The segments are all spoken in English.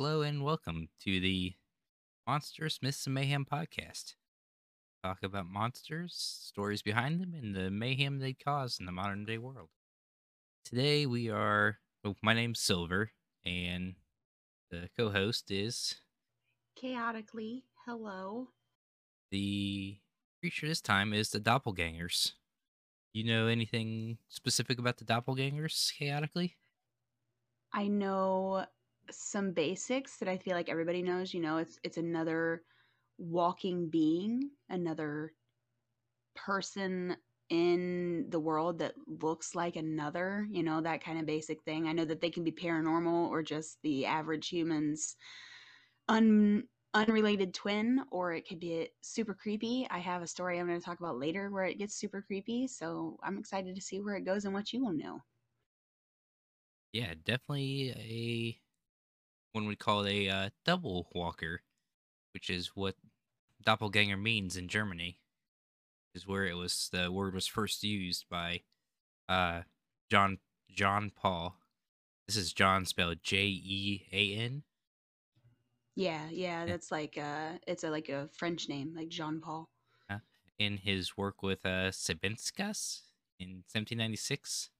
Hello and welcome to the Monsters, Myths, and Mayhem podcast. Talk about monsters, stories behind them, and the mayhem they cause in the modern day world. Today we are. Oh, my name's Silver, and the co-host is Kaoticleigh. Hello. the creature. This time is the doppelgangers. You know anything specific about the doppelgangers? Kaoticleigh. I know some basics that I feel like everybody knows. You know, it's it's another walking being, another person in the world that looks like another, you know, that kind of basic thing. I know that they can be paranormal or just the average human's un unrelated twin or it could be super creepy. I have a story I'm going to talk about later where it gets super creepy, so I'm excited to see where it goes and what you will know. Yeah, definitely a one would call it a uh, double walker, which is what doppelganger means in Germany. Is where it was the word was first used by uh, John John Paul. This is John spelled J E A N. Yeah, yeah, that's like uh it's a like a French name, like Jean Paul. uh, in his work with uh, Sabinskas in 1796.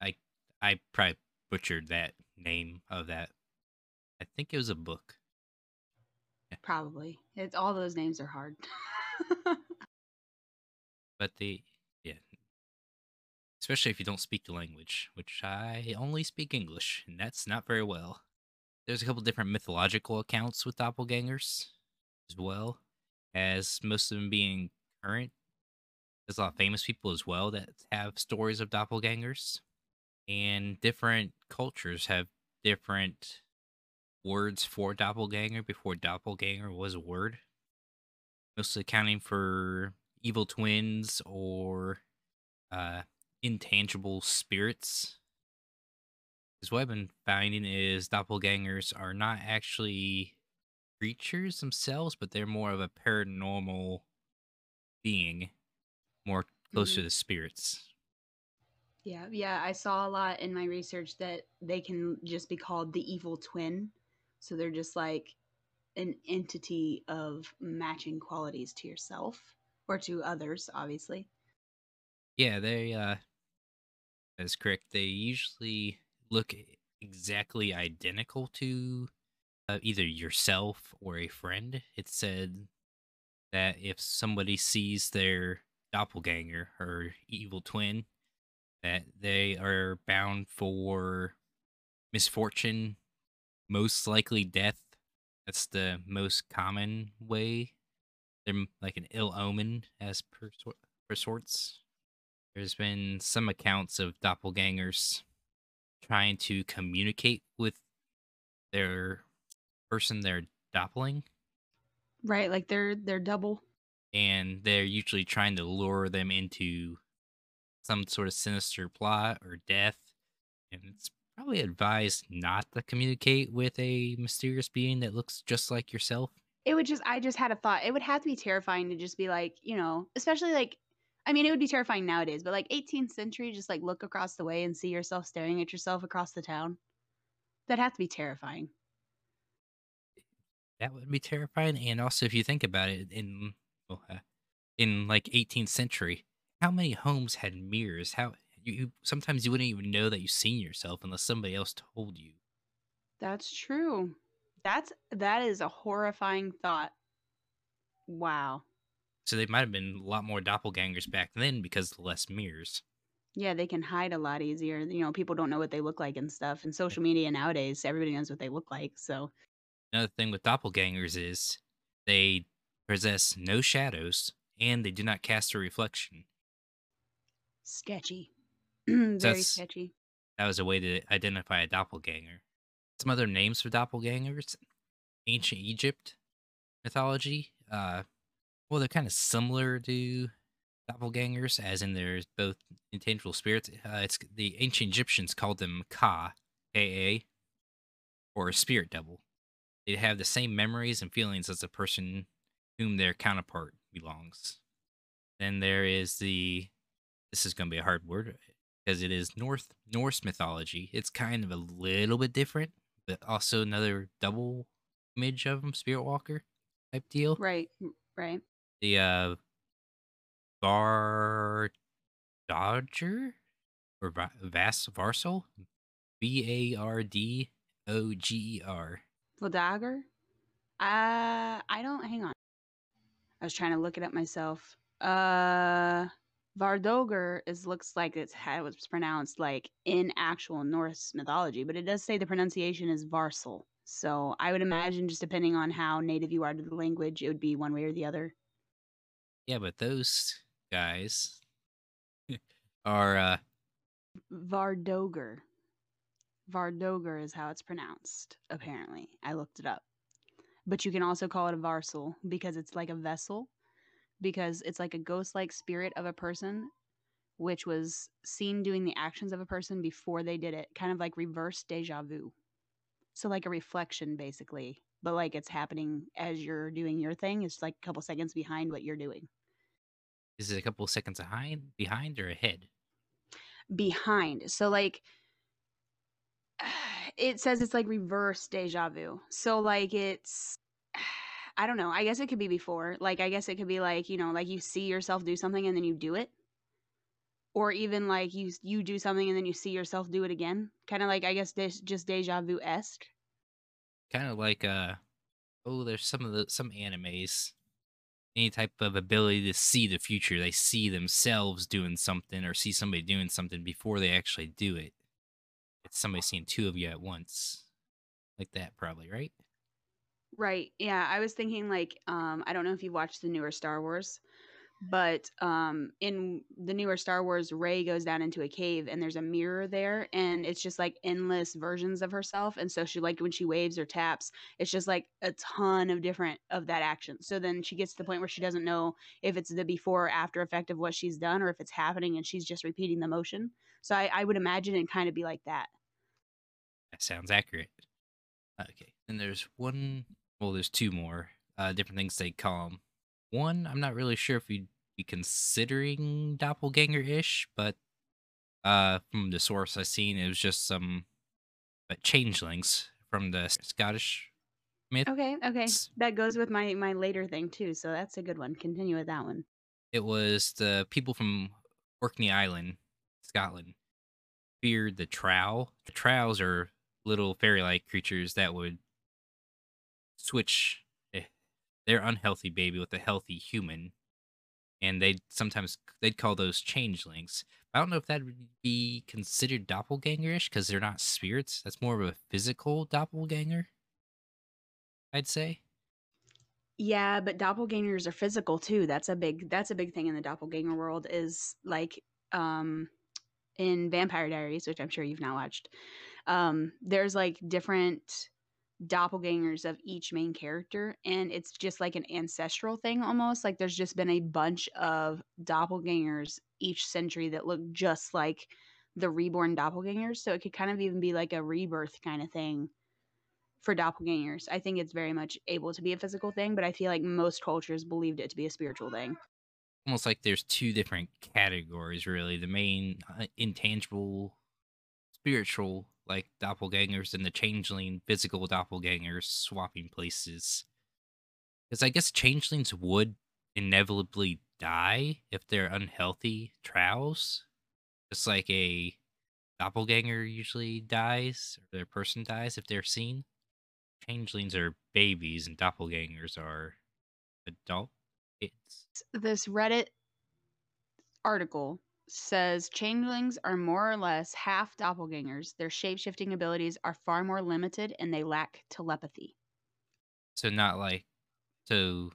I I probably butchered that name of that. I think it was a book. Probably. It's all those names are hard. but the yeah especially if you don't speak the language which i only speak english and that's not very well there's a couple different mythological accounts with doppelgangers as well as most of them being current there's a lot of famous people as well that have stories of doppelgangers and different cultures have different words for doppelganger before doppelganger was a word mostly accounting for evil twins or uh, intangible spirits. Because what I've been finding is doppelgangers are not actually creatures themselves, but they're more of a paranormal being, more closer Mhm. to spirits. Yeah, yeah, I saw a lot in my research that they can just be called the evil twin. So they're just like an entity of matching qualities to yourself or to others, obviously. Yeah, they uh that's correct. They usually look exactly identical to uh, either yourself or a friend. It said that if somebody sees their doppelganger or evil twin, that they are bound for misfortune, most likely death. That's the most common way. They're like an ill omen, as per, per sorts. There's been some accounts of doppelgangers trying to communicate with their person they're doppling, Right, like they're they're double. and they're usually trying to lure them into some sort of sinister plot or death. And it's probably advise not to communicate with a mysterious being that looks just like yourself. It would just I just had a thought. It would have to be terrifying to just be like, you know, especially like I mean, it would be terrifying nowadays, but like 18th century, just like look across the way and see yourself staring at yourself across the town. That'd have to be terrifying. That would be terrifying. And also, if you think about it, in well, uh, in like 18th century, how many homes had mirrors? How you, you sometimes you wouldn't even know that you've seen yourself unless somebody else told you. That's true. That's that is a horrifying thought. Wow. So they might have been a lot more doppelgangers back then because less mirrors. Yeah, they can hide a lot easier. You know, people don't know what they look like and stuff. And social media nowadays, everybody knows what they look like. So Another thing with doppelgangers is they possess no shadows and they do not cast a reflection. sketchy. Very that's- sketchy. That was a way to identify a doppelganger. Some other names for doppelgangers ancient Egypt mythology. Uh, well, they're kind of similar to doppelgangers, as in there's both intangible spirits. Uh, it's the ancient Egyptians called them Ka, K A, or a spirit double. They have the same memories and feelings as the person whom their counterpart belongs. Then there is the. This is going to be a hard word because it is North Norse mythology. It's kind of a little bit different, but also another double image of him, Spirit Walker type deal. Right. Right. The uh, Var Dodger or Va- Vas Varsal, V A R D O G E R. Valdagger? Uh, I don't. Hang on. I was trying to look it up myself. Uh, Vardoger is looks like it's how it's pronounced like in actual Norse mythology, but it does say the pronunciation is Varsel. So I would imagine just depending on how native you are to the language, it would be one way or the other. Yeah, but those guys are uh Vardoger. Vardoger is how it's pronounced, apparently. I looked it up. But you can also call it a varsel because it's like a vessel, because it's like a ghost like spirit of a person, which was seen doing the actions of a person before they did it, kind of like reverse deja vu. So, like a reflection, basically, but like it's happening as you're doing your thing. It's like a couple seconds behind what you're doing. is it a couple seconds behind behind or ahead? behind. So like it says it's like reverse deja vu. So like it's I don't know. I guess it could be before. Like I guess it could be like, you know, like you see yourself do something and then you do it. Or even like you you do something and then you see yourself do it again. Kind of like I guess this just deja vu esque. Kind of like uh oh, there's some of the some animes. Any type of ability to see the future. They see themselves doing something or see somebody doing something before they actually do it. It's somebody seeing two of you at once. Like that probably, right? Right. Yeah, I was thinking like um I don't know if you've watched the newer Star Wars, but um in the newer Star Wars Rey goes down into a cave and there's a mirror there and it's just like endless versions of herself and so she like when she waves or taps it's just like a ton of different of that action. So then she gets to the point where she doesn't know if it's the before or after effect of what she's done or if it's happening and she's just repeating the motion. So I, I would imagine it kind of be like that. That sounds accurate. Okay. And there's one well, there's two more uh different things they call them. One, I'm not really sure if you'd be considering doppelganger-ish, but uh from the source I seen, it was just some uh, changelings from the Scottish myth. Okay, okay. That goes with my my later thing too. So that's a good one. Continue with that one. It was the people from Orkney Island, Scotland, feared the trow. The trows are little fairy-like creatures that would switch eh, their unhealthy baby with a healthy human, and they'd sometimes they'd call those changelings. I don't know if that would be considered doppelgangerish because they're not spirits. That's more of a physical doppelganger, I'd say. Yeah, but doppelgangers are physical too. That's a big that's a big thing in the doppelganger world is like um in Vampire Diaries, which I'm sure you've now watched. Um there's like different doppelgangers of each main character and it's just like an ancestral thing almost. Like there's just been a bunch of doppelgangers each century that look just like the reborn doppelgangers, so it could kind of even be like a rebirth kind of thing for doppelgangers. I think it's very much able to be a physical thing, but I feel like most cultures believed it to be a spiritual thing. Almost like there's two different categories, really. The main uh, intangible, spiritual, like doppelgangers, and the changeling, physical doppelgangers swapping places. Because I guess changelings would inevitably die if they're unhealthy trows. Just like a doppelganger usually dies, or their person dies if they're seen. Changelings are babies, and doppelgangers are adult kids. This Reddit article says changelings are more or less half doppelgangers. Their shape-shifting abilities are far more limited and they lack telepathy. So not like so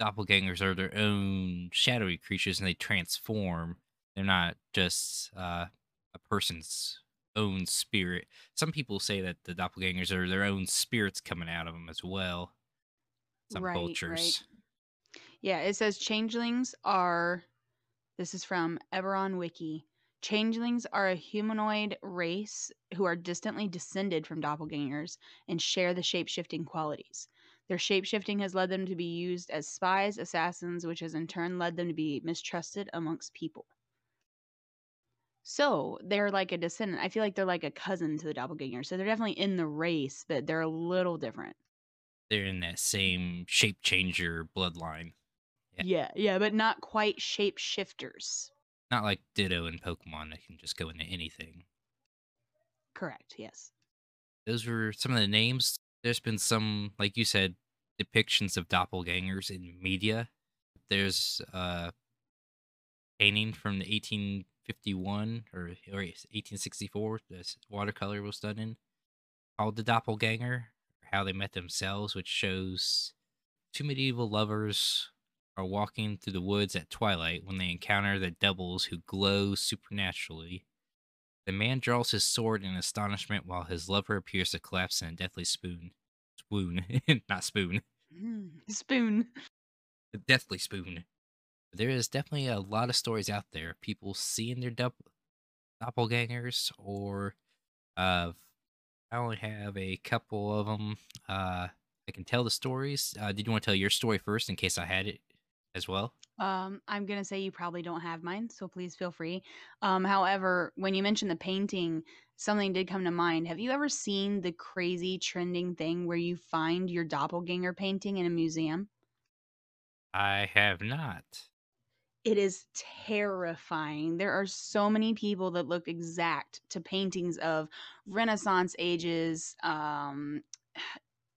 doppelgangers are their own shadowy creatures and they transform. They're not just uh, a person's own spirit. Some people say that the doppelgangers are their own spirits coming out of them as well. Some Right, cultures. Yeah, it says changelings are this is from Eberron Wiki. Changelings are a humanoid race who are distantly descended from doppelgangers and share the shape-shifting qualities. Their shape-shifting has led them to be used as spies, assassins, which has in turn led them to be mistrusted amongst people. So they're like a descendant. I feel like they're like a cousin to the doppelganger. So they're definitely in the race, but they're a little different. They're in that same shape changer bloodline. Yeah. Yeah, yeah, but not quite shapeshifters. Not like Ditto in Pokemon that can just go into anything. Correct, yes. Those were some of the names. There's been some, like you said, depictions of doppelgangers in media. There's a painting from the 1851 or, or 1864, this watercolor was done in, called The Doppelganger, How They Met Themselves, which shows two medieval lovers are walking through the woods at twilight when they encounter the devils who glow supernaturally. The man draws his sword in astonishment while his lover appears to collapse in a deathly spoon. Swoon, not spoon. Mm, spoon. Deathly spoon. There is definitely a lot of stories out there. People seeing their dopp- doppelgangers, or uh, I only have a couple of them. Uh, I can tell the stories. Uh, did you want to tell your story first in case I had it as well? Um, I'm gonna say you probably don't have mine, so please feel free. Um, however, when you mentioned the painting, something did come to mind. Have you ever seen the crazy trending thing where you find your doppelganger painting in a museum? I have not. It is terrifying. There are so many people that look exact to paintings of Renaissance ages, um,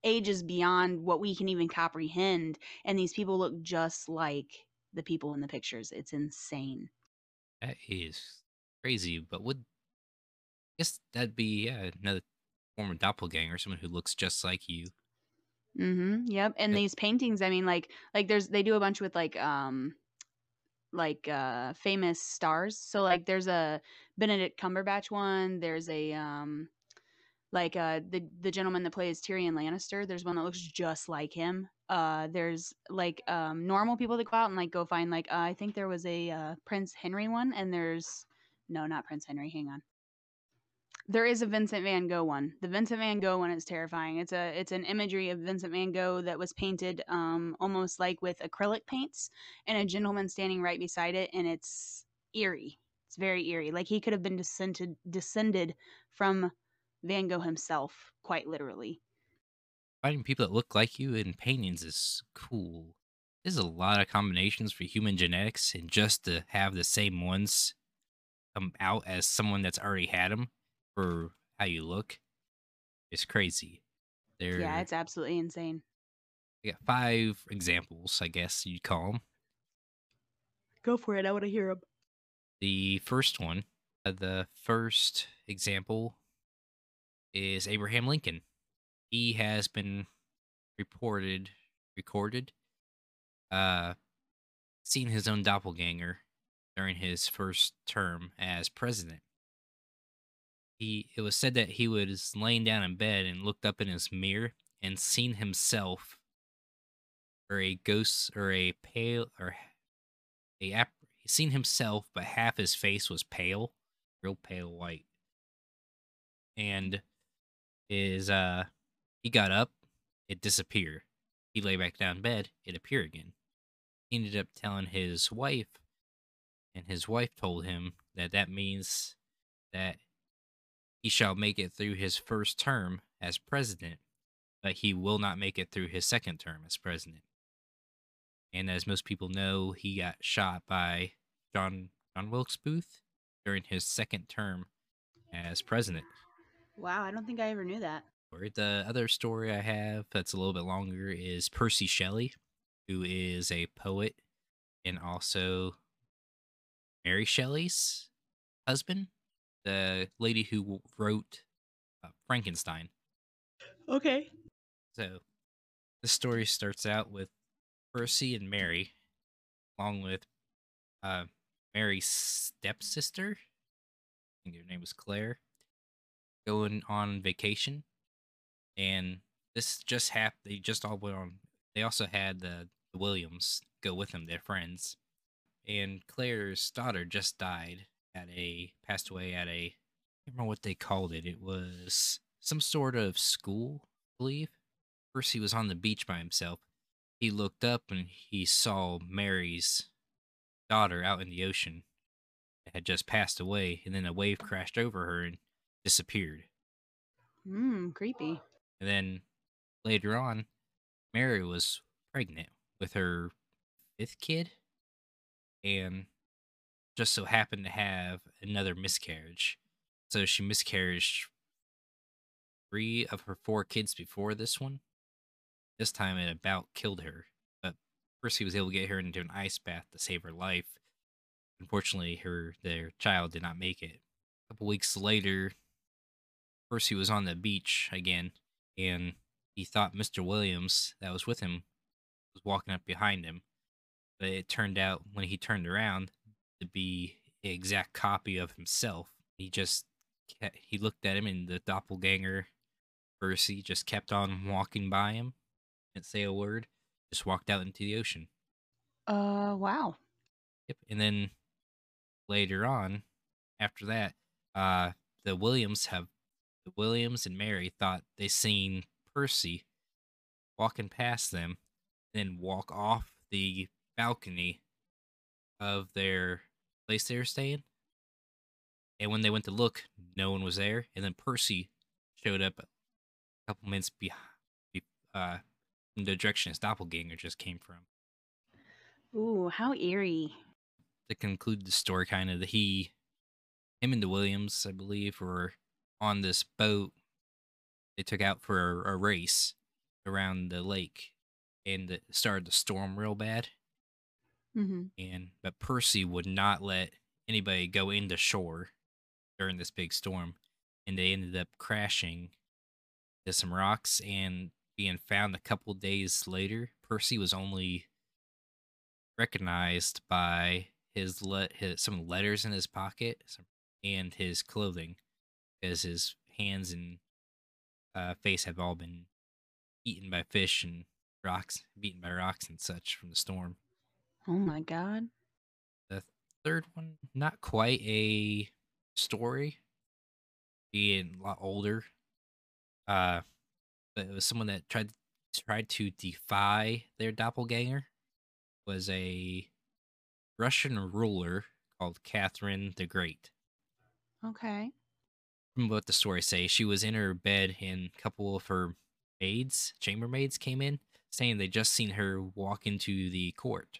ages beyond what we can even comprehend, and these people look just like the people in the pictures. It's insane. That is crazy, but would I guess that'd be yeah, another form of doppelganger, someone who looks just like you. Mm-hmm. Yep. And these paintings, I mean, like like there's they do a bunch with like um like uh famous stars. So like there's a Benedict Cumberbatch one. There's a um like uh the the gentleman that plays Tyrion Lannister. There's one that looks just like him. Uh there's like um normal people that go out and like go find like uh, I think there was a uh Prince Henry one and there's no, not Prince Henry. Hang on. There is a Vincent van Gogh one. The Vincent van Gogh one is terrifying. It's a it's an imagery of Vincent van Gogh that was painted um almost like with acrylic paints and a gentleman standing right beside it and it's eerie. It's very eerie. Like he could have been descended descended from Van Gogh himself, quite literally. finding people that look like you in paintings is cool. There's a lot of combinations for human genetics, and just to have the same ones come out as someone that's already had them for how you look is crazy. There, Yeah, it's absolutely insane. I got five examples, I guess you'd call them. Go for it. I want to hear them. The first one, uh, the first example is Abraham Lincoln. He has been reported, recorded, uh, seeing his own doppelganger during his first term as president. He, it was said that he was laying down in bed and looked up in his mirror and seen himself, or a ghost, or a pale, or a ap- seen himself, but half his face was pale, real pale white. And is uh he got up, it disappeared. He lay back down in bed, it appeared again. He ended up telling his wife, and his wife told him that that means that he shall make it through his first term as president, but he will not make it through his second term as president. And as most people know, he got shot by John John Wilkes Booth during his second term as president. Wow, I don't think I ever knew that. The other story I have that's a little bit longer is Percy Shelley, who is a poet and also Mary Shelley's husband, the lady who wrote uh, Frankenstein. Okay. So the story starts out with Percy and Mary, along with uh, Mary's stepsister. I think her name was Claire, going on vacation. And this just happened. They just all went on. They also had the, the Williams go with them, their friends. And Claire's daughter just died at a, passed away at a, I remember what they called it. It was some sort of school, I believe. Percy was on the beach by himself. He looked up and he saw Mary's daughter out in the ocean. had just passed away, and then a wave crashed over her and disappeared. Hmm, creepy. And then later on, Mary was pregnant with her fifth kid and just so happened to have another miscarriage. So she miscarried three of her four kids before this one. This time it about killed her, but Percy was able to get her into an ice bath to save her life. Unfortunately, her their child did not make it. A couple weeks later, Percy was on the beach again, and he thought Mr. Williams that was with him was walking up behind him. But it turned out when he turned around to be the exact copy of himself. He just he looked at him, and the doppelganger Percy just kept on walking by him, didn't say a word, just walked out into the ocean. Uh, wow. Yep. And then later on, after that, uh, the Williams have Williams and Mary thought they seen Percy walking past them, then walk off the balcony of their place they were staying. And when they went to look, no one was there. And then Percy showed up a couple minutes behind, uh, in the direction his doppelganger just came from. Ooh, how eerie. To conclude the story, kind of, he, him and the Williams, I believe, were on this boat they took out for a, a race around the lake and it started to storm real bad Mm-hmm. and but Percy would not let anybody go into shore during this big storm, and they ended up crashing to some rocks and being found a couple days later. Percy was only recognized by his let his some letters in his pocket some, and his clothing, because his hands and uh, face have all been eaten by fish and rocks, beaten by rocks and such from the storm. Oh my god. The third one, not quite a story, being a lot older. Uh, but it was someone that tried tried to defy their doppelganger. Was a Russian ruler called Catherine the Great. Okay. What the story say, she was in her bed and a couple of her maids, chambermaids, came in saying they just seen her walk into the court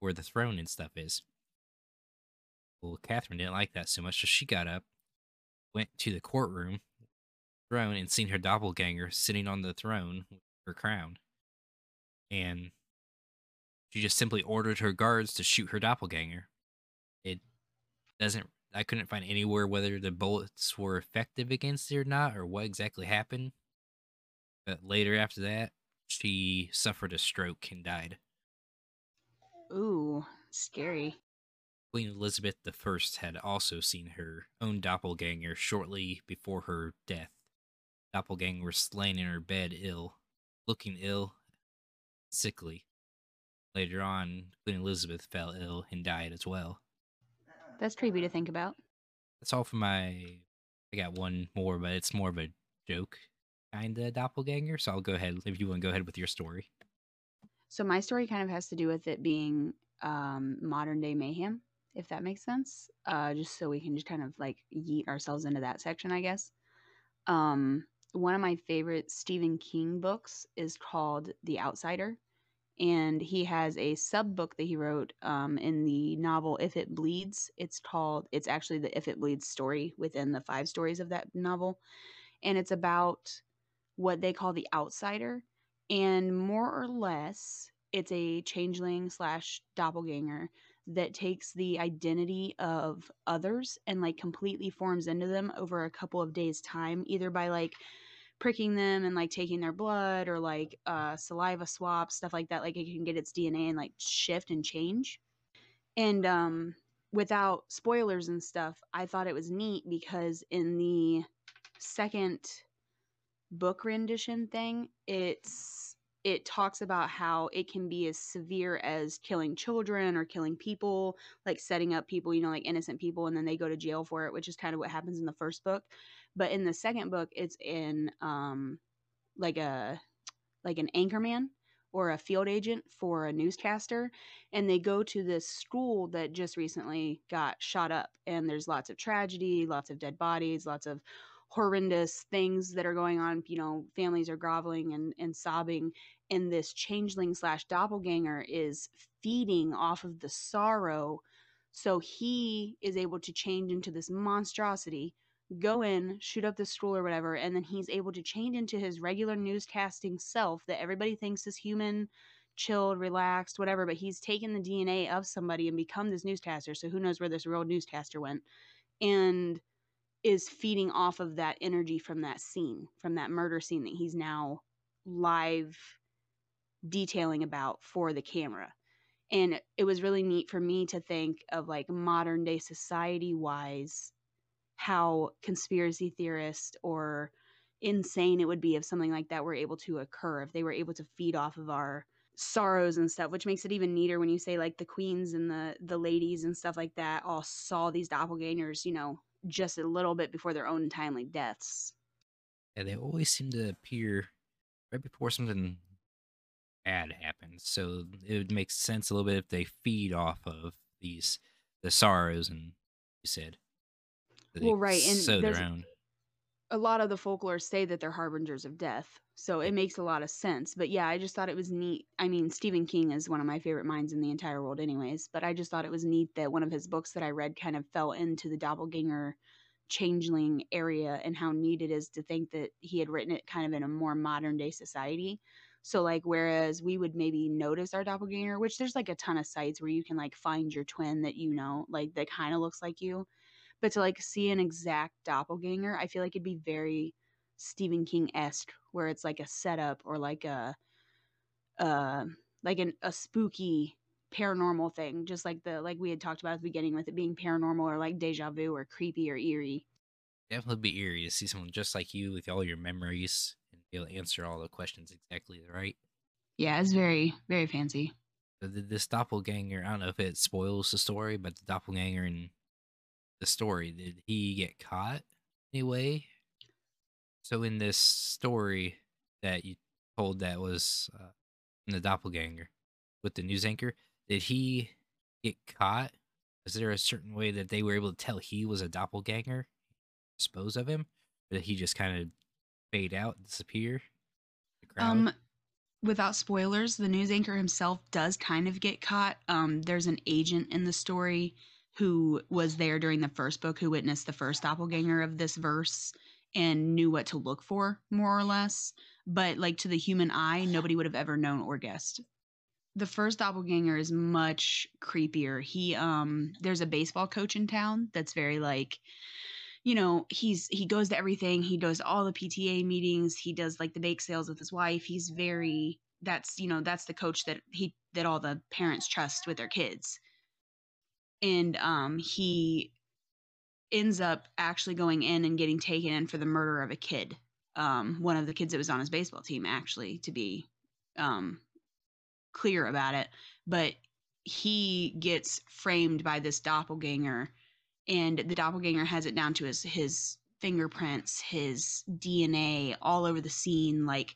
where the throne and stuff is. Well, Catherine didn't like that so much, so she got up, went to the courtroom, throne, and seen her doppelganger sitting on the throne with her crown. And she just simply ordered her guards to shoot her doppelganger. It doesn't, I couldn't find anywhere whether the bullets were effective against it or not, or what exactly happened. But later after that, she suffered a stroke and died. Ooh, scary. Queen Elizabeth I had also seen her own doppelganger shortly before her death. Doppelganger was slain in her bed ill, looking ill, sickly. Later on, Queen Elizabeth fell ill and died as well. That's creepy to think about. That's all for my. I got one more, but it's more of a joke kind of doppelganger. So I'll go ahead if you want to go ahead with your story. So my story kind of has to do with it being um, modern day mayhem, if that makes sense. Uh, just so we can just kind of like yeet ourselves into that section, I guess. Um, one of my favorite Stephen King books is called The Outsider, and he has a sub book that he wrote um, in the novel If It Bleeds. It's called. It's actually the If It Bleeds story within the five stories of that novel, and it's about what they call the outsider and more or less it's a changeling slash doppelganger that takes the identity of others and like completely forms into them over a couple of days time either by like pricking them and like taking their blood or like uh, saliva swap stuff like that like it can get its dna and like shift and change and um without spoilers and stuff i thought it was neat because in the second book rendition thing, it's it talks about how it can be as severe as killing children or killing people, like setting up people, you know, like innocent people, and then they go to jail for it, which is kind of what happens in the first book. But in the second book, it's in um like a like an anchorman or a field agent for a newscaster and they go to this school that just recently got shot up and there's lots of tragedy lots of dead bodies lots of horrendous things that are going on you know families are groveling and, and sobbing and this changeling slash doppelganger is feeding off of the sorrow. So he is able to change into this monstrosity go in, shoot up the school or whatever, and then he's able to change into his regular newscasting self that everybody thinks is human, chilled, relaxed, whatever. But he's taken the DNA of somebody and become this newscaster. So who knows where this real newscaster went? And is feeding off of that energy from that scene, from that murder scene that he's now live detailing about for the camera. And it was really neat for me to think of like modern day society wise how conspiracy theorists or insane it would be if something like that were able to occur if they were able to feed off of our sorrows and stuff which makes it even neater when you say like the queens and the the ladies and stuff like that all saw these doppelgangers you know just a little bit before their own timely deaths. Yeah they always seem to appear right before something bad happens so it would make sense a little bit if they feed off of these the sorrows and you said well, right, and there's a lot of the folklore say that they're harbingers of death, so it makes a lot of sense. But yeah, I just thought it was neat. I mean, Stephen King is one of my favorite minds in the entire world, anyways. But I just thought it was neat that one of his books that I read kind of fell into the doppelganger changeling area and how neat it is to think that he had written it kind of in a more modern day society. So like whereas we would maybe notice our doppelganger, which there's like a ton of sites where you can like find your twin that you know, like that kind of looks like you. But to like see an exact doppelganger, I feel like it'd be very Stephen King esque, where it's like a setup or like a, uh, like an, a spooky paranormal thing, just like the like we had talked about at the beginning with it being paranormal or like deja vu or creepy or eerie. Definitely be eerie to see someone just like you with all your memories and be able to answer all the questions exactly right. Yeah, it's very very fancy. The, this doppelganger, I don't know if it spoils the story, but the doppelganger in the story. Did he get caught anyway? So in this story that you told that was uh, in the doppelganger with the news anchor, did he get caught? Is there a certain way that they were able to tell he was a doppelganger, dispose of him, or did he just kind of fade out, disappear? Um, without spoilers, the news anchor himself does kind of get caught. Um, there's an agent in the story who was there during the first book who witnessed the first doppelganger of this verse and knew what to look for more or less. But like to the human eye nobody would have ever known or guessed. The first doppelganger is much creepier. He um there's a baseball coach in town that's very like you know he's he goes to everything. He does all the pta meetings. He does like the bake sales with his wife. He's very that's you know that's the coach that he that all the parents trust with their kids and um, he ends up actually going in and getting taken in for the murder of a kid um, one of the kids that was on his baseball team actually to be um, clear about it. But he gets framed by this doppelganger and the doppelganger has it down to his his fingerprints his dna all over the scene like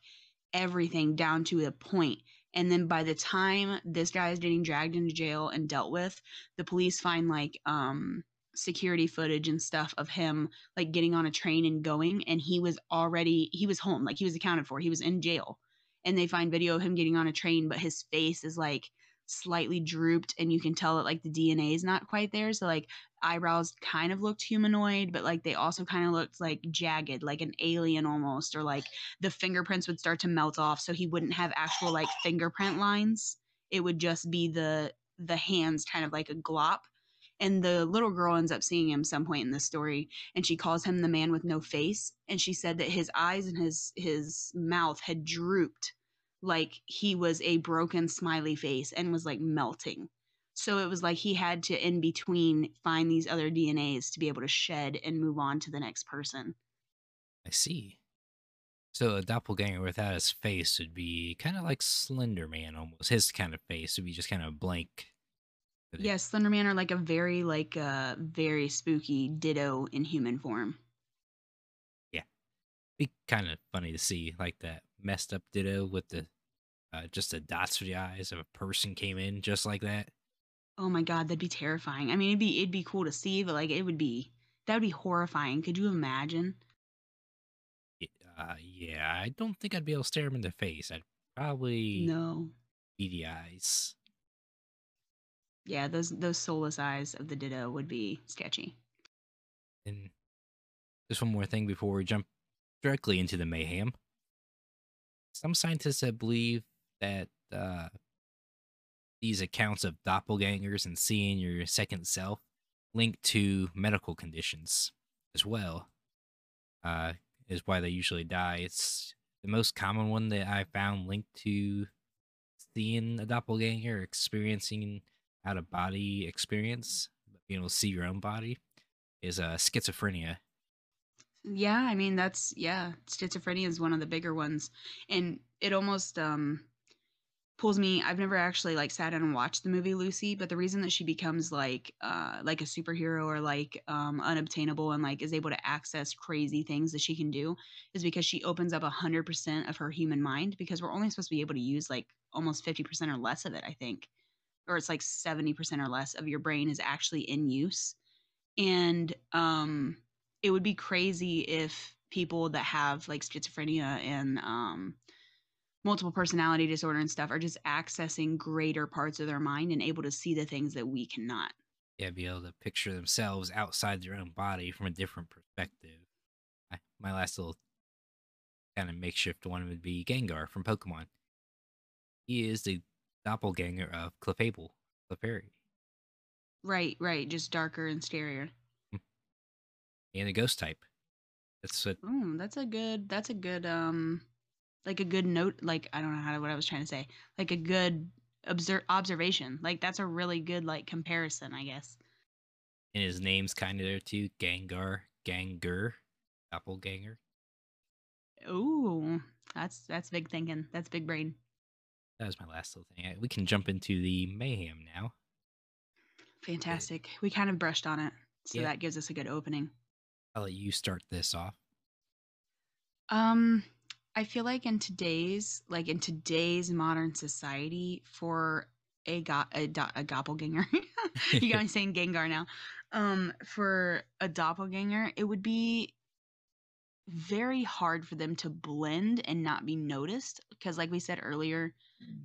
everything down to a point and then by the time this guy is getting dragged into jail and dealt with, the police find like um security footage and stuff of him like getting on a train and going and he was already he was home like he was accounted for he was in jail and they find video of him getting on a train but his face is like slightly drooped and you can tell that like the DNA is not quite there. So like eyebrows kind of looked humanoid, but like they also kind of looked like jagged, like an alien almost, or like the fingerprints would start to melt off so he wouldn't have actual like fingerprint lines. It would just be the the hands kind of like a glop. And the little girl ends up seeing him some point in the story and she calls him the man with no face. And she said that his eyes and his his mouth had drooped like he was a broken smiley face and was like melting. So it was like he had to, in between, find these other DNAs to be able to shed and move on to the next person. I see. So a doppelganger without his face would be kind of like Slender Man almost. His kind of face would be just kind of blank. Yes, yeah, Slender Man are like a very like uh very spooky ditto in human form. Yeah. Be kind of funny to see like that messed up ditto with the uh, just the dots for the eyes of a person came in just like that. Oh my god, that'd be terrifying. I mean, it'd be it'd be cool to see, but like it would be that would be horrifying. Could you imagine? Uh, yeah, I don't think I'd be able to stare him in the face. I'd probably No. beady eyes. Yeah, those those soulless eyes of the Ditto would be sketchy. And just one more thing before we jump directly into the mayhem. Some scientists have believe that uh, these accounts of doppelgangers and seeing your second self linked to medical conditions as well. Uh, is why they usually die. It's the most common one that I found linked to seeing a doppelganger, experiencing out of body experience, able to see your own body, is uh, schizophrenia. Yeah, I mean that's yeah, schizophrenia is one of the bigger ones, and it almost um pulls me. I've never actually like sat down and watched the movie Lucy, but the reason that she becomes like uh like a superhero or like um unobtainable and like is able to access crazy things that she can do is because she opens up a hundred percent of her human mind because we're only supposed to be able to use like almost fifty percent or less of it, I think, or it's like seventy percent or less of your brain is actually in use, and um it would be crazy if people that have like schizophrenia and um multiple personality disorder and stuff are just accessing greater parts of their mind and able to see the things that we cannot. Yeah, be able to picture themselves outside their own body from a different perspective. I, my last little kind of makeshift one would be Gengar from Pokemon. He is the doppelganger of Clefable, Clefairy, Right, right, just darker and scarier. and a ghost type. That's what Oh, that's a good that's a good um like a good note like I don't know how to, what I was trying to say. Like a good obser- observation. Like that's a really good like comparison, I guess. and his name's kind of there too. Gengar, Ganger, doppelganger. Ooh, that's that's big thinking. That's big brain. That was my last little thing. We can jump into the mayhem now. Fantastic. We kind of brushed on it. So Yeah. that gives us a good opening. I'll let you start this off. Um, I feel like in today's like in today's modern society, for a go- a, do- a doppelganger, you got me saying Gengar now. Um, for a doppelganger, it would be very hard for them to blend and not be noticed because, like we said earlier,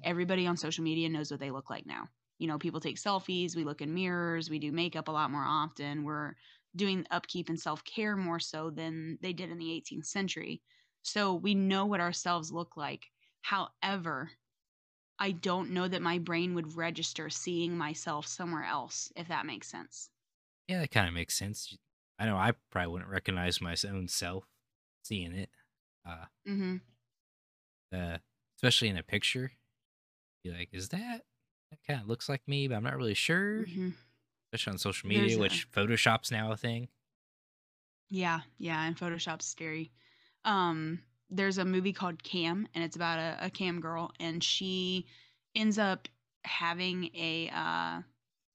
everybody on social media knows what they look like now. You know, people take selfies, we look in mirrors, we do makeup a lot more often. We're doing upkeep and self care more so than they did in the 18th century. So we know what ourselves look like. However, I don't know that my brain would register seeing myself somewhere else, if that makes sense. Yeah, that kind of makes sense. I know I probably wouldn't recognize my own self seeing it, uh, Mm-hmm. uh, especially in a picture. Be like, is that that kind of looks like me, but I'm not really sure. hmm Especially on social There's media, a- which Photoshop's now a thing. Yeah, yeah, and Photoshop's scary. Um, there's a movie called Cam, and it's about a, a cam girl, and she ends up having a. Uh,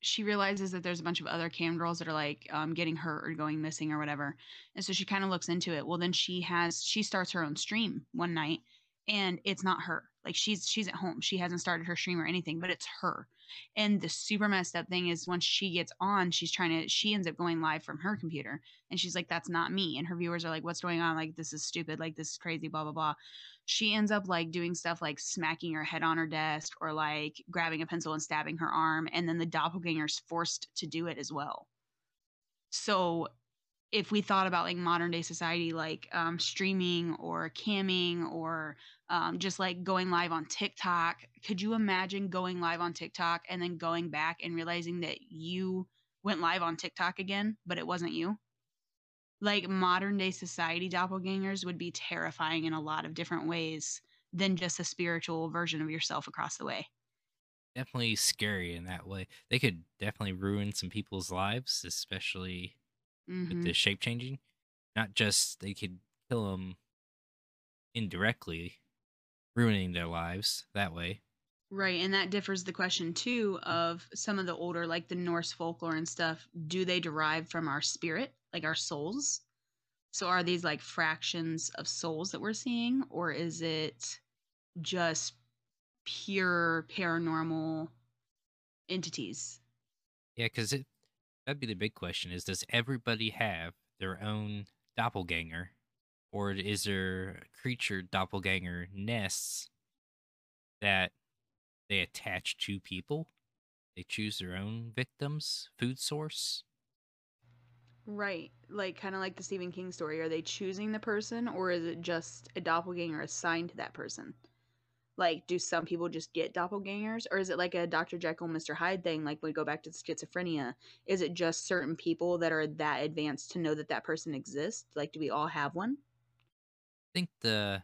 she realizes that there's a bunch of other cam girls that are like um, getting hurt or going missing or whatever, and so she kind of looks into it. Well, then she has she starts her own stream one night, and it's not her. Like she's she's at home. She hasn't started her stream or anything, but it's her. And the super messed up thing is once she gets on, she's trying to she ends up going live from her computer. And she's like that's not me. And her viewers are like what's going on? Like this is stupid. Like this is crazy blah blah blah. She ends up like doing stuff like smacking her head on her desk or like grabbing a pencil and stabbing her arm. And then the doppelganger's forced to do it as well. So if we thought about like modern day society like um, streaming or camming or um, just like going live on tiktok could you imagine going live on tiktok and then going back and realizing that you went live on tiktok again but it wasn't you like modern day society doppelgangers would be terrifying in a lot of different ways than just a spiritual version of yourself across the way. Definitely scary in that way. They could definitely ruin some people's lives, especially with Mhm. the shape changing. Not just they could kill them indirectly, ruining their lives that way. Right, and that differs the question too of some of the older like the Norse folklore and stuff, do they derive from our spirit, like our souls? So are these like fractions of souls that we're seeing or is it just pure paranormal entities. Yeah, because it that'd be the big question: is does everybody have their own doppelganger, or is there creature doppelganger nests that they attach to people? They choose their own victims, food source. Right. Like kind of like the Stephen King story. Are they choosing the person or is it just a doppelganger assigned to that person? Like, do some people just get doppelgangers? Or is it like a Dr. Jekyll, Mr. Hyde thing? Like, we go back to schizophrenia. Is it just certain people that are that advanced to know that that person exists? Like, do we all have one? I think the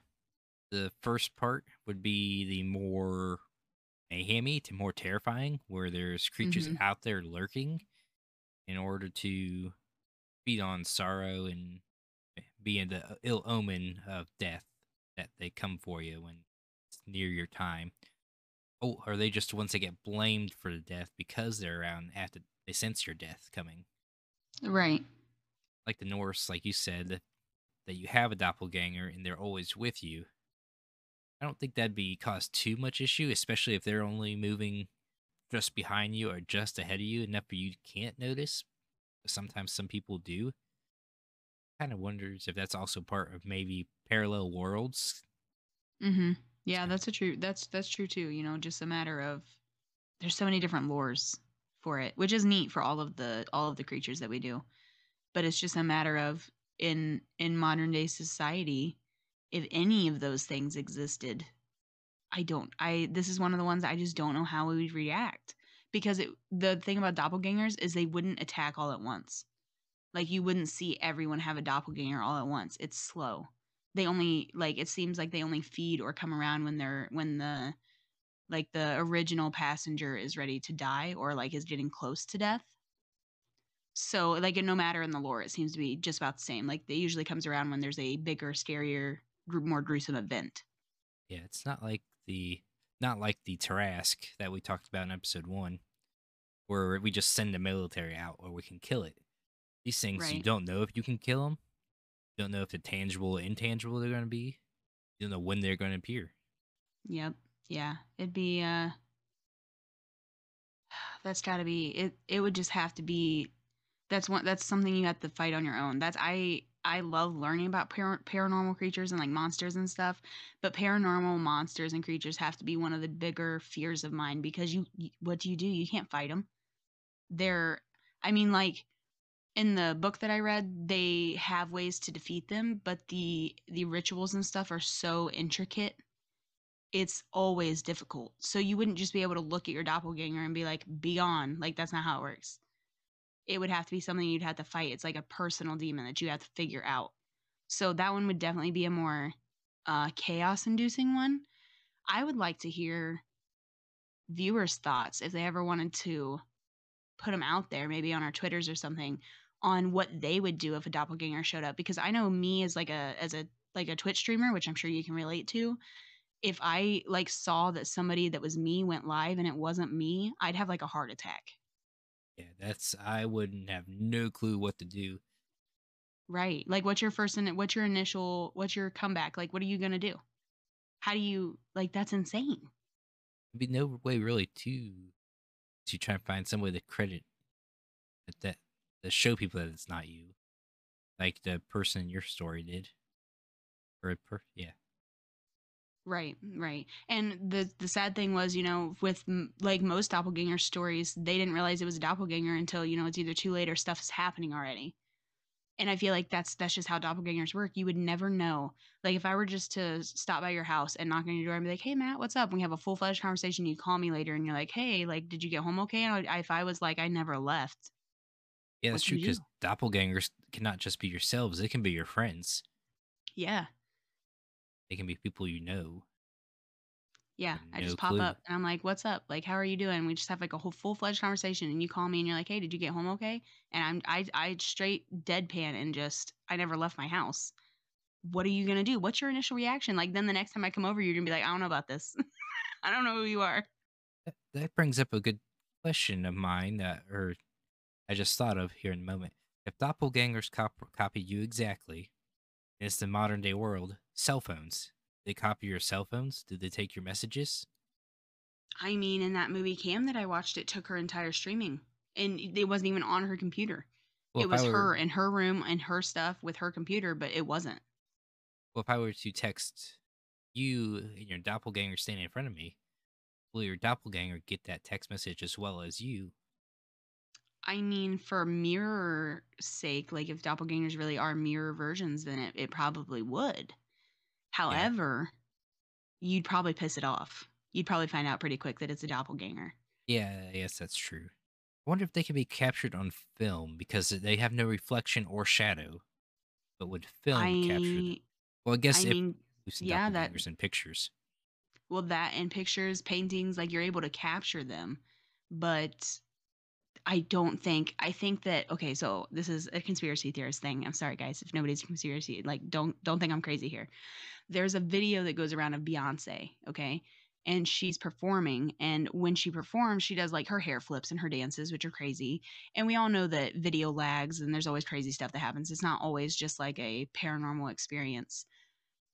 the first part would be the more mayhemy to more terrifying, where there's creatures Mhm. out there lurking in order to feed on sorrow and be in the ill omen of death that they come for you when near your time. Oh, are they just the ones that get blamed for the death because they're around after they sense your death coming? Right. Like the Norse, like you said, that, you have a doppelganger and they're always with you. I don't think that'd be cause too much issue, especially if they're only moving just behind you or just ahead of you enough for you can't notice. Sometimes some people do. Kind of wonders if that's also part of maybe parallel worlds. Mm-hmm. Yeah, that's a true. That's that's true too. You know, just a matter of there's so many different lores for it, which is neat for all of the all of the creatures that we do. But it's just a matter of in in modern day society, if any of those things existed, I don't. I this is one of the ones I just don't know how we would react because it, the thing about doppelgangers is they wouldn't attack all at once. Like you wouldn't see everyone have a doppelganger all at once. It's slow. They only like it seems like they only feed or come around when they're when the like the original passenger is ready to die or like is getting close to death. So like no matter in the lore, it seems to be just about the same. Like it usually comes around when there's a bigger, scarier, more gruesome event. Yeah, it's not like the not like the Tarask that we talked about in episode one, where we just send the military out or we can kill it. These things you don't know if you can kill them. You don't know if they're tangible or intangible they're going to be. You don't know when they're going to appear. Yep. Yeah. It'd be uh that's got to be it it would just have to be that's one that's something you have to fight on your own. That's I I love learning about par- paranormal creatures and like monsters and stuff, but paranormal monsters and creatures have to be one of the bigger fears of mine because you what do you do? You can't fight them. They're I mean like in the book that I read, they have ways to defeat them, but the the rituals and stuff are so intricate it's always difficult. So you wouldn't just be able to look at your doppelganger and be like, be on. Like, that's not how it works. It would have to be something you'd have to fight. It's like a personal demon that you have to figure out. So that one would definitely be a more uh, chaos inducing one. I would like to hear viewers' thoughts if they ever wanted to put them out there, maybe on our Twitters or something, on what they would do if a doppelganger showed up. Because I know me as like a as a like a Twitch streamer, which I'm sure you can relate to if I like saw that somebody that was me went live and it wasn't me, I'd have like a heart attack. Yeah, that's I wouldn't have no clue what to do. Right. Like what's your first and what's your initial what's your comeback? Like what are you going to do? How do you like that's insane. There'd be no way really to to try and find some way to credit that that to show people that it's not you, like the person in your story did. Or per- yeah, Right, right. And the the sad thing was, you know, with m- like most doppelganger stories, they didn't realize it was a doppelganger until, you know, it's either too late or stuff is happening already. And I feel like that's that's just how doppelgangers work. You would never know. Like if I were just to stop by your house and knock on your door and be like, "Hey, Matt, what's up?" We have a full fledged conversation. You call me later and you're like, "Hey, like, did you get home okay?" And I, if I was like, "I never left," yeah, that's true because doppelgangers cannot just be yourselves; they can be your friends. yeah, They can be people you know. yeah. I No just pop clue. up and I'm like, "What's up? Like, how are you doing?" We just have like a whole full fledged conversation, and you call me and you're like, "Hey, did you get home okay?" And I'm I I straight deadpan and just I never left my house. What are you gonna do? What's your initial reaction? Like then the next time I come over, you're gonna be like, "I don't know about this. I don't know who you are." That, that brings up a good question of mine that, or I just thought of here in a moment. If doppelgangers cop- copy you exactly, and it's the modern day world, cell phones. They copy your cell phones. Do they take your messages? I mean, in that movie Cam that I watched, it took her entire streaming, and it wasn't even on her computer. Well, it was were, her in her room and her stuff with her computer, but it wasn't. well, if I were to text you and your doppelganger standing in front of me, will your doppelganger get that text message as well as you? I mean, for mirror sake, like if doppelgangers really are mirror versions, then it, it probably would. However, you'd probably piss it off. You'd probably find out pretty quick that it's a doppelganger. Yeah, yes, that's true. I wonder if they could be captured on film because they have no reflection or shadow, but would film capture them? Well, I guess I if mean, yeah, that in pictures. well that in pictures, paintings, like you're able to capture them, but I don't think I think that okay, so this is a conspiracy theorist thing. I'm sorry guys if nobody's conspiracy like don't don't think I'm crazy here. There's a video that goes around of Beyonce, okay? And she's performing and when she performs, she does like her hair flips and her dances which are crazy. And we all know that video lags and there's always crazy stuff that happens. It's not always just like a paranormal experience.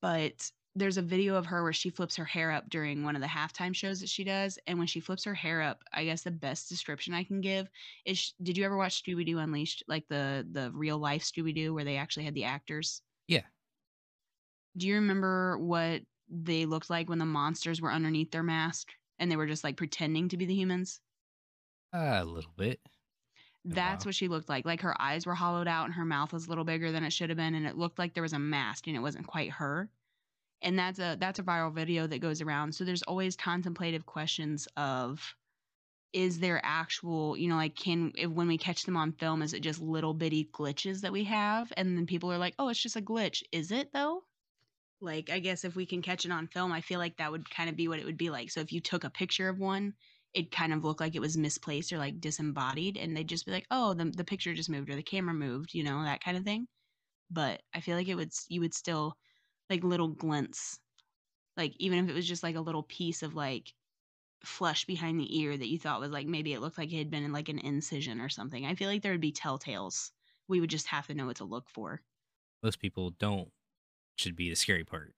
But there's a video of her where she flips her hair up during one of the halftime shows that she does and when she flips her hair up i guess the best description i can give is sh- did you ever watch scooby-doo unleashed like the the real life scooby-doo where they actually had the actors? Yeah, do you remember what they looked like when the monsters were underneath their mask and they were just like pretending to be the humans? Uh, a little bit. That's while. what she looked like. Like her eyes were hollowed out and her mouth was a little bigger than it should have been and it looked like there was a mask and it wasn't quite her and that's a that's a viral video that goes around. So there's always contemplative questions of is there actual you know like can if when we catch them on film is it just little bitty glitches that we have? And then people are like oh it's just a glitch. Is it though? Like i guess if we can catch it on film i feel like that would kind of be what it would be like. So if you took a picture of one it kind of looked like it was misplaced or like disembodied and they'd just be like oh the, the picture just moved or the camera moved you know that kind of thing. But i feel like it would you would still like little glints like even if it was just like a little piece of like flesh behind the ear that you thought was like maybe it looked like it had been in like an incision or something. I feel like there would be telltales. We would just have to know what to look for. Most people don't. Should be the scary part.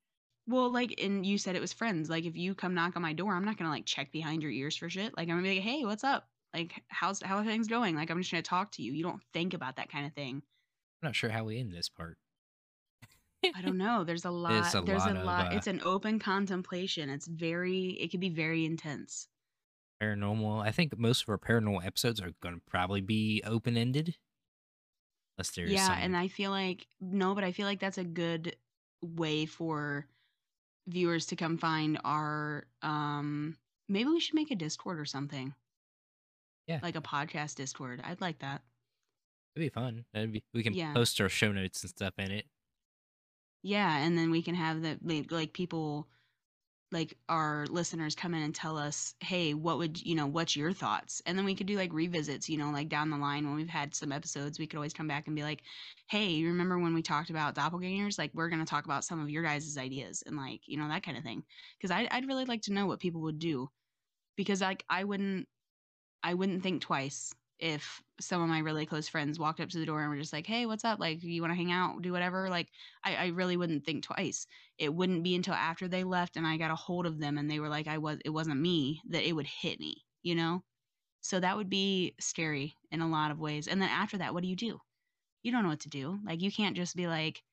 well like and you said it was friends. Like if you come knock on my door i'm not gonna like check behind your ears for shit. Like i'm gonna be like hey what's up? Like how's how are things going? Like i'm just gonna talk to you. You don't think about that kind of thing. I'm not sure how we end this part. I don't know. There's a lot. There's a there's lot a of, lot. uh, It's an open contemplation. It's very. It can be very intense. Paranormal. I think most of our paranormal episodes are going to probably be open ended, unless there's yeah, some. and I feel like no, but I feel like that's a good way for viewers to come find our. um Maybe we should make a Discord or something, yeah, like a podcast Discord. I'd like that. it'd be fun. That'd be. We can Yeah. post our show notes and stuff in it. Yeah, and then we can have the like, people like our listeners come in and tell us, "Hey, what would, you know, what's your thoughts?" And then we could do like revisits, you know, like down the line when we've had some episodes, we could always come back and be like, "Hey, remember when we talked about doppelgangers? Like we're going to talk about some of your guys' ideas and like, you know, that kind of thing." I I'd really like to know what people would do because like I wouldn't I wouldn't think twice if some of my really close friends walked up to the door and were just like, "Hey, what's up? Like, you want to hang out, do whatever?" Like, I, I really wouldn't think twice. It wouldn't be until after they left and I got a hold of them and they were like, "I was, it wasn't me," that it would hit me, you know. So that would be scary in a lot of ways. And then after that, what do you do? You don't know what to do. Like, you can't just be like,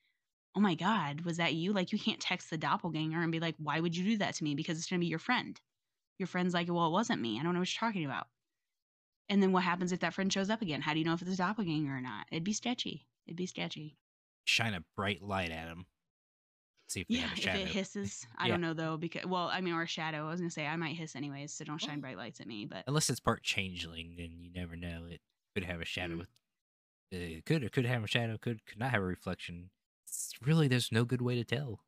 "Oh my God, was that you?" Like, you can't text the doppelganger and be like, "Why would you do that to me?" Because it's gonna be your friend. Your friend's like, "Well, it wasn't me. I don't know what you're talking about." And then what happens if that friend shows up again? How do you know if it's a doppelganger or not? It'd be sketchy. It'd be sketchy. Shine a bright light at him. See if they Yeah, have a shadow. if it hisses, I Yeah. don't know though. Because well, I mean, or a shadow. I was gonna say I might hiss anyways, so don't shine bright lights at me. But Unless it's part changeling, then you never know. It could have a shadow Mm. with. It could or could have a shadow. Could could not have a reflection. It's really, there's no good way to tell.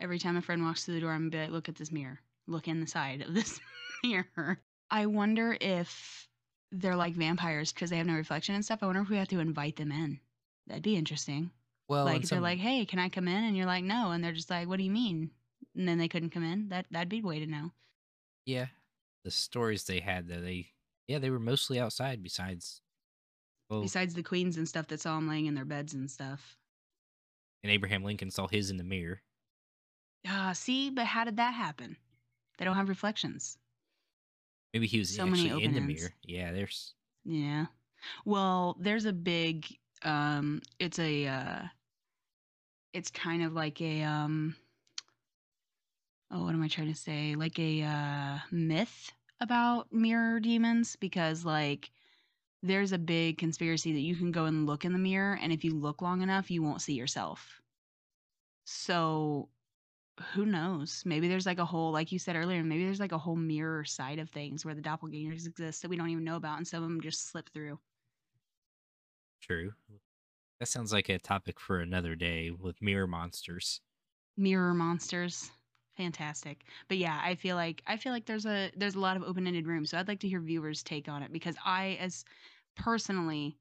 every time a friend walks through the door, I'm gonna be like, look at this mirror. Look in the side of this mirror. I wonder if they're like vampires because they have no reflection and stuff. I wonder if we have to invite them in. That'd be interesting. Well, like in they're like, hey, can I come in? And you're like, no. And they're just like, what do you mean? And then they couldn't come in. That that'd be a way to know. yeah, the stories they had though, they yeah, they were mostly outside. Besides, well, Besides the queens and stuff that saw them laying in their beds and stuff. and Abraham Lincoln saw his in the mirror. Ah, see, but how did that happen? They don't have reflections. Maybe he was So actually in the mirror. Yeah, there's Yeah. Well, there's a big um it's a uh it's kind of like a um oh, what am I trying to say? Like a uh myth about mirror demons because like there's a big conspiracy that you can go and look in the mirror and if you look long enough, you won't see yourself. So who knows? Maybe there's like a whole, like you said earlier, maybe there's like a whole mirror side of things where the doppelgangers exist that we don't even know about, and some of them just slip through. true. That sounds like a topic for another day with mirror monsters. Mirror monsters, fantastic. But yeah, I feel like I feel like there's a there's a lot of open ended room. So I'd like to hear viewers' take on it because I, as personally,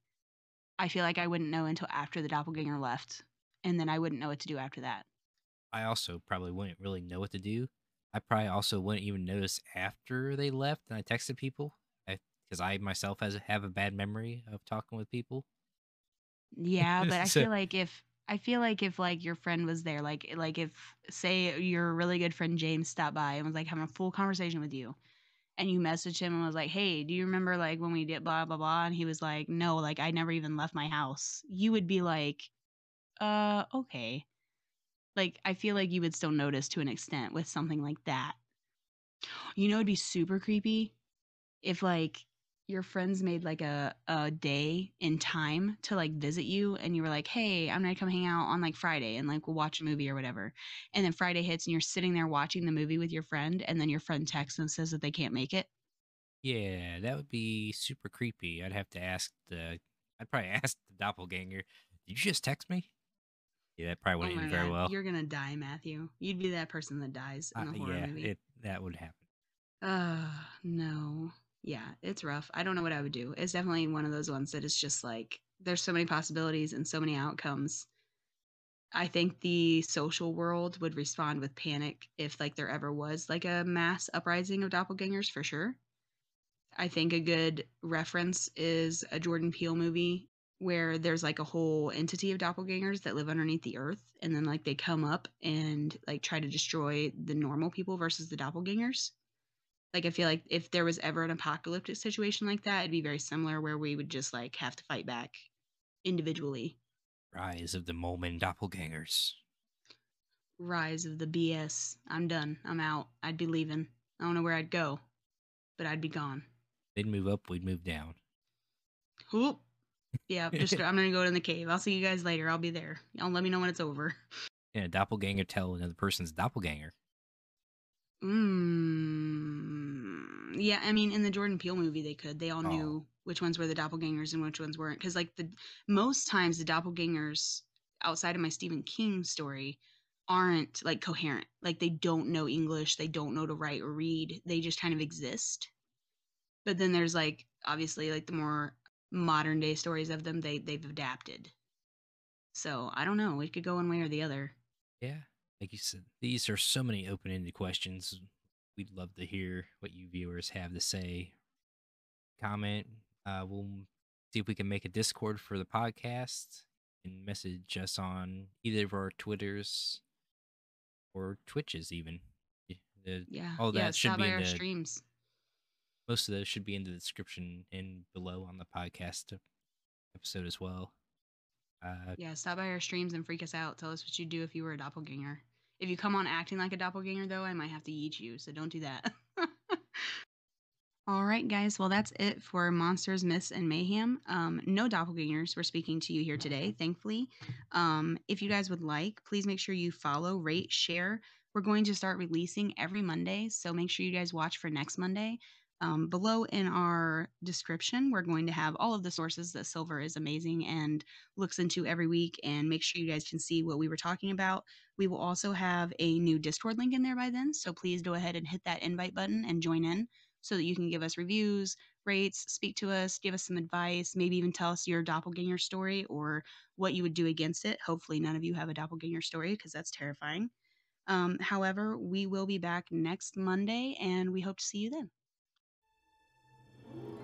I feel like I wouldn't know until after the doppelganger left, and then I wouldn't know what to do after that. I also probably wouldn't really know what to do. I probably also wouldn't even notice after they left and I texted people because I, myself has have a bad memory of talking with people. Yeah, but I So- feel like if I feel like if like your friend was there, like like if say your really good friend James stopped by and was like having a full conversation with you, and you messaged him and was like, "Hey, do you remember like when we did blah blah blah?" And he was like, "No, like I never even left my house." You would be like, "Uh, okay." Like I feel like you would still notice to an extent with something like that. You know, it'd be super creepy if like your friends made like a, a day in time to like visit you and you were like hey i'm gonna come hang out on like friday and like we'll watch a movie or whatever and then friday hits and you're sitting there watching the movie with your friend and then your friend texts and says that they can't make it Yeah, that would be super creepy. I'd have to ask the. I'd probably ask the doppelganger. Did you just text me? Yeah, that probably oh wouldn't my end very god well. you're gonna die matthew you'd be that person that dies in Uh, the horror yeah, movie it that would happen. uh no yeah it's rough i don't know what i would do it's definitely one of those ones that is just like there's so many possibilities and so many outcomes I think the social world would respond with panic if like there ever was like a mass uprising of doppelgangers for sure. I think a good reference is a Jordan Peele movie where there's like a whole entity of doppelgangers that live underneath the earth and then like they come up and like try to destroy the normal people versus the doppelgangers. Like I feel like if there was ever an apocalyptic situation like that, it'd be very similar where we would just like have to fight back individually. Rise of the Molman doppelgangers. rise of the BS. I'm done. I'm out. I'd be leaving. I don't know where I'd go, but I'd be gone. They'd move up, we'd move down. Whoop. Yeah, just I'm gonna go in the cave. I'll see you guys later. I'll be there. Y'all let me know when it's over. Yeah, a doppelganger tell another person's doppelganger. Mm, yeah, I mean, in the Jordan Peele movie, they could. They all Oh. knew which ones were the doppelgangers and which ones weren't. Because, like, the most times the doppelgangers outside of my Stephen King story aren't like coherent. Like, they don't know English, they don't know to write or read. They just kind of exist. But then there's like obviously like the more modern day stories of them. They they've adapted. So I don't know. It could go one way or the other. Yeah, like you said, these are so many open-ended questions. We'd love to hear what you viewers have to say. Comment. Uh, we'll see if we can make a Discord for the podcast and message us on either of our Twitters or Twitches, even. The, Yeah. all yeah, that should be in our the streams. Most of those should be in the description and below on the podcast episode as well. Uh, Yeah, stop by our streams and freak us out. Tell us what you'd do if you were a doppelganger. If you come on acting like a doppelganger, though, I might have to eat you, so don't do that. All right, guys. Well, that's it for Monsters, Myths, and Mayhem. Um, no doppelgangers. We're speaking to you here today, thankfully. Um, if you guys would like, please make sure you follow, rate, share. We're going to start releasing every Monday, so make sure you guys watch for next Monday. Um, below in our description, we're going to have all of the sources that Silver is amazing and looks into every week, and make sure you guys can see what we were talking about. We will also have a new Discord link in there by then, so please go ahead and hit that invite button and join in so that you can give us reviews, rates, speak to us, give us some advice, maybe even tell us your doppelganger story or what you would do against it. Hopefully, none of you have a doppelganger story because that's terrifying. Um, however, we will be back next Monday, and we hope to see you then. Ooh.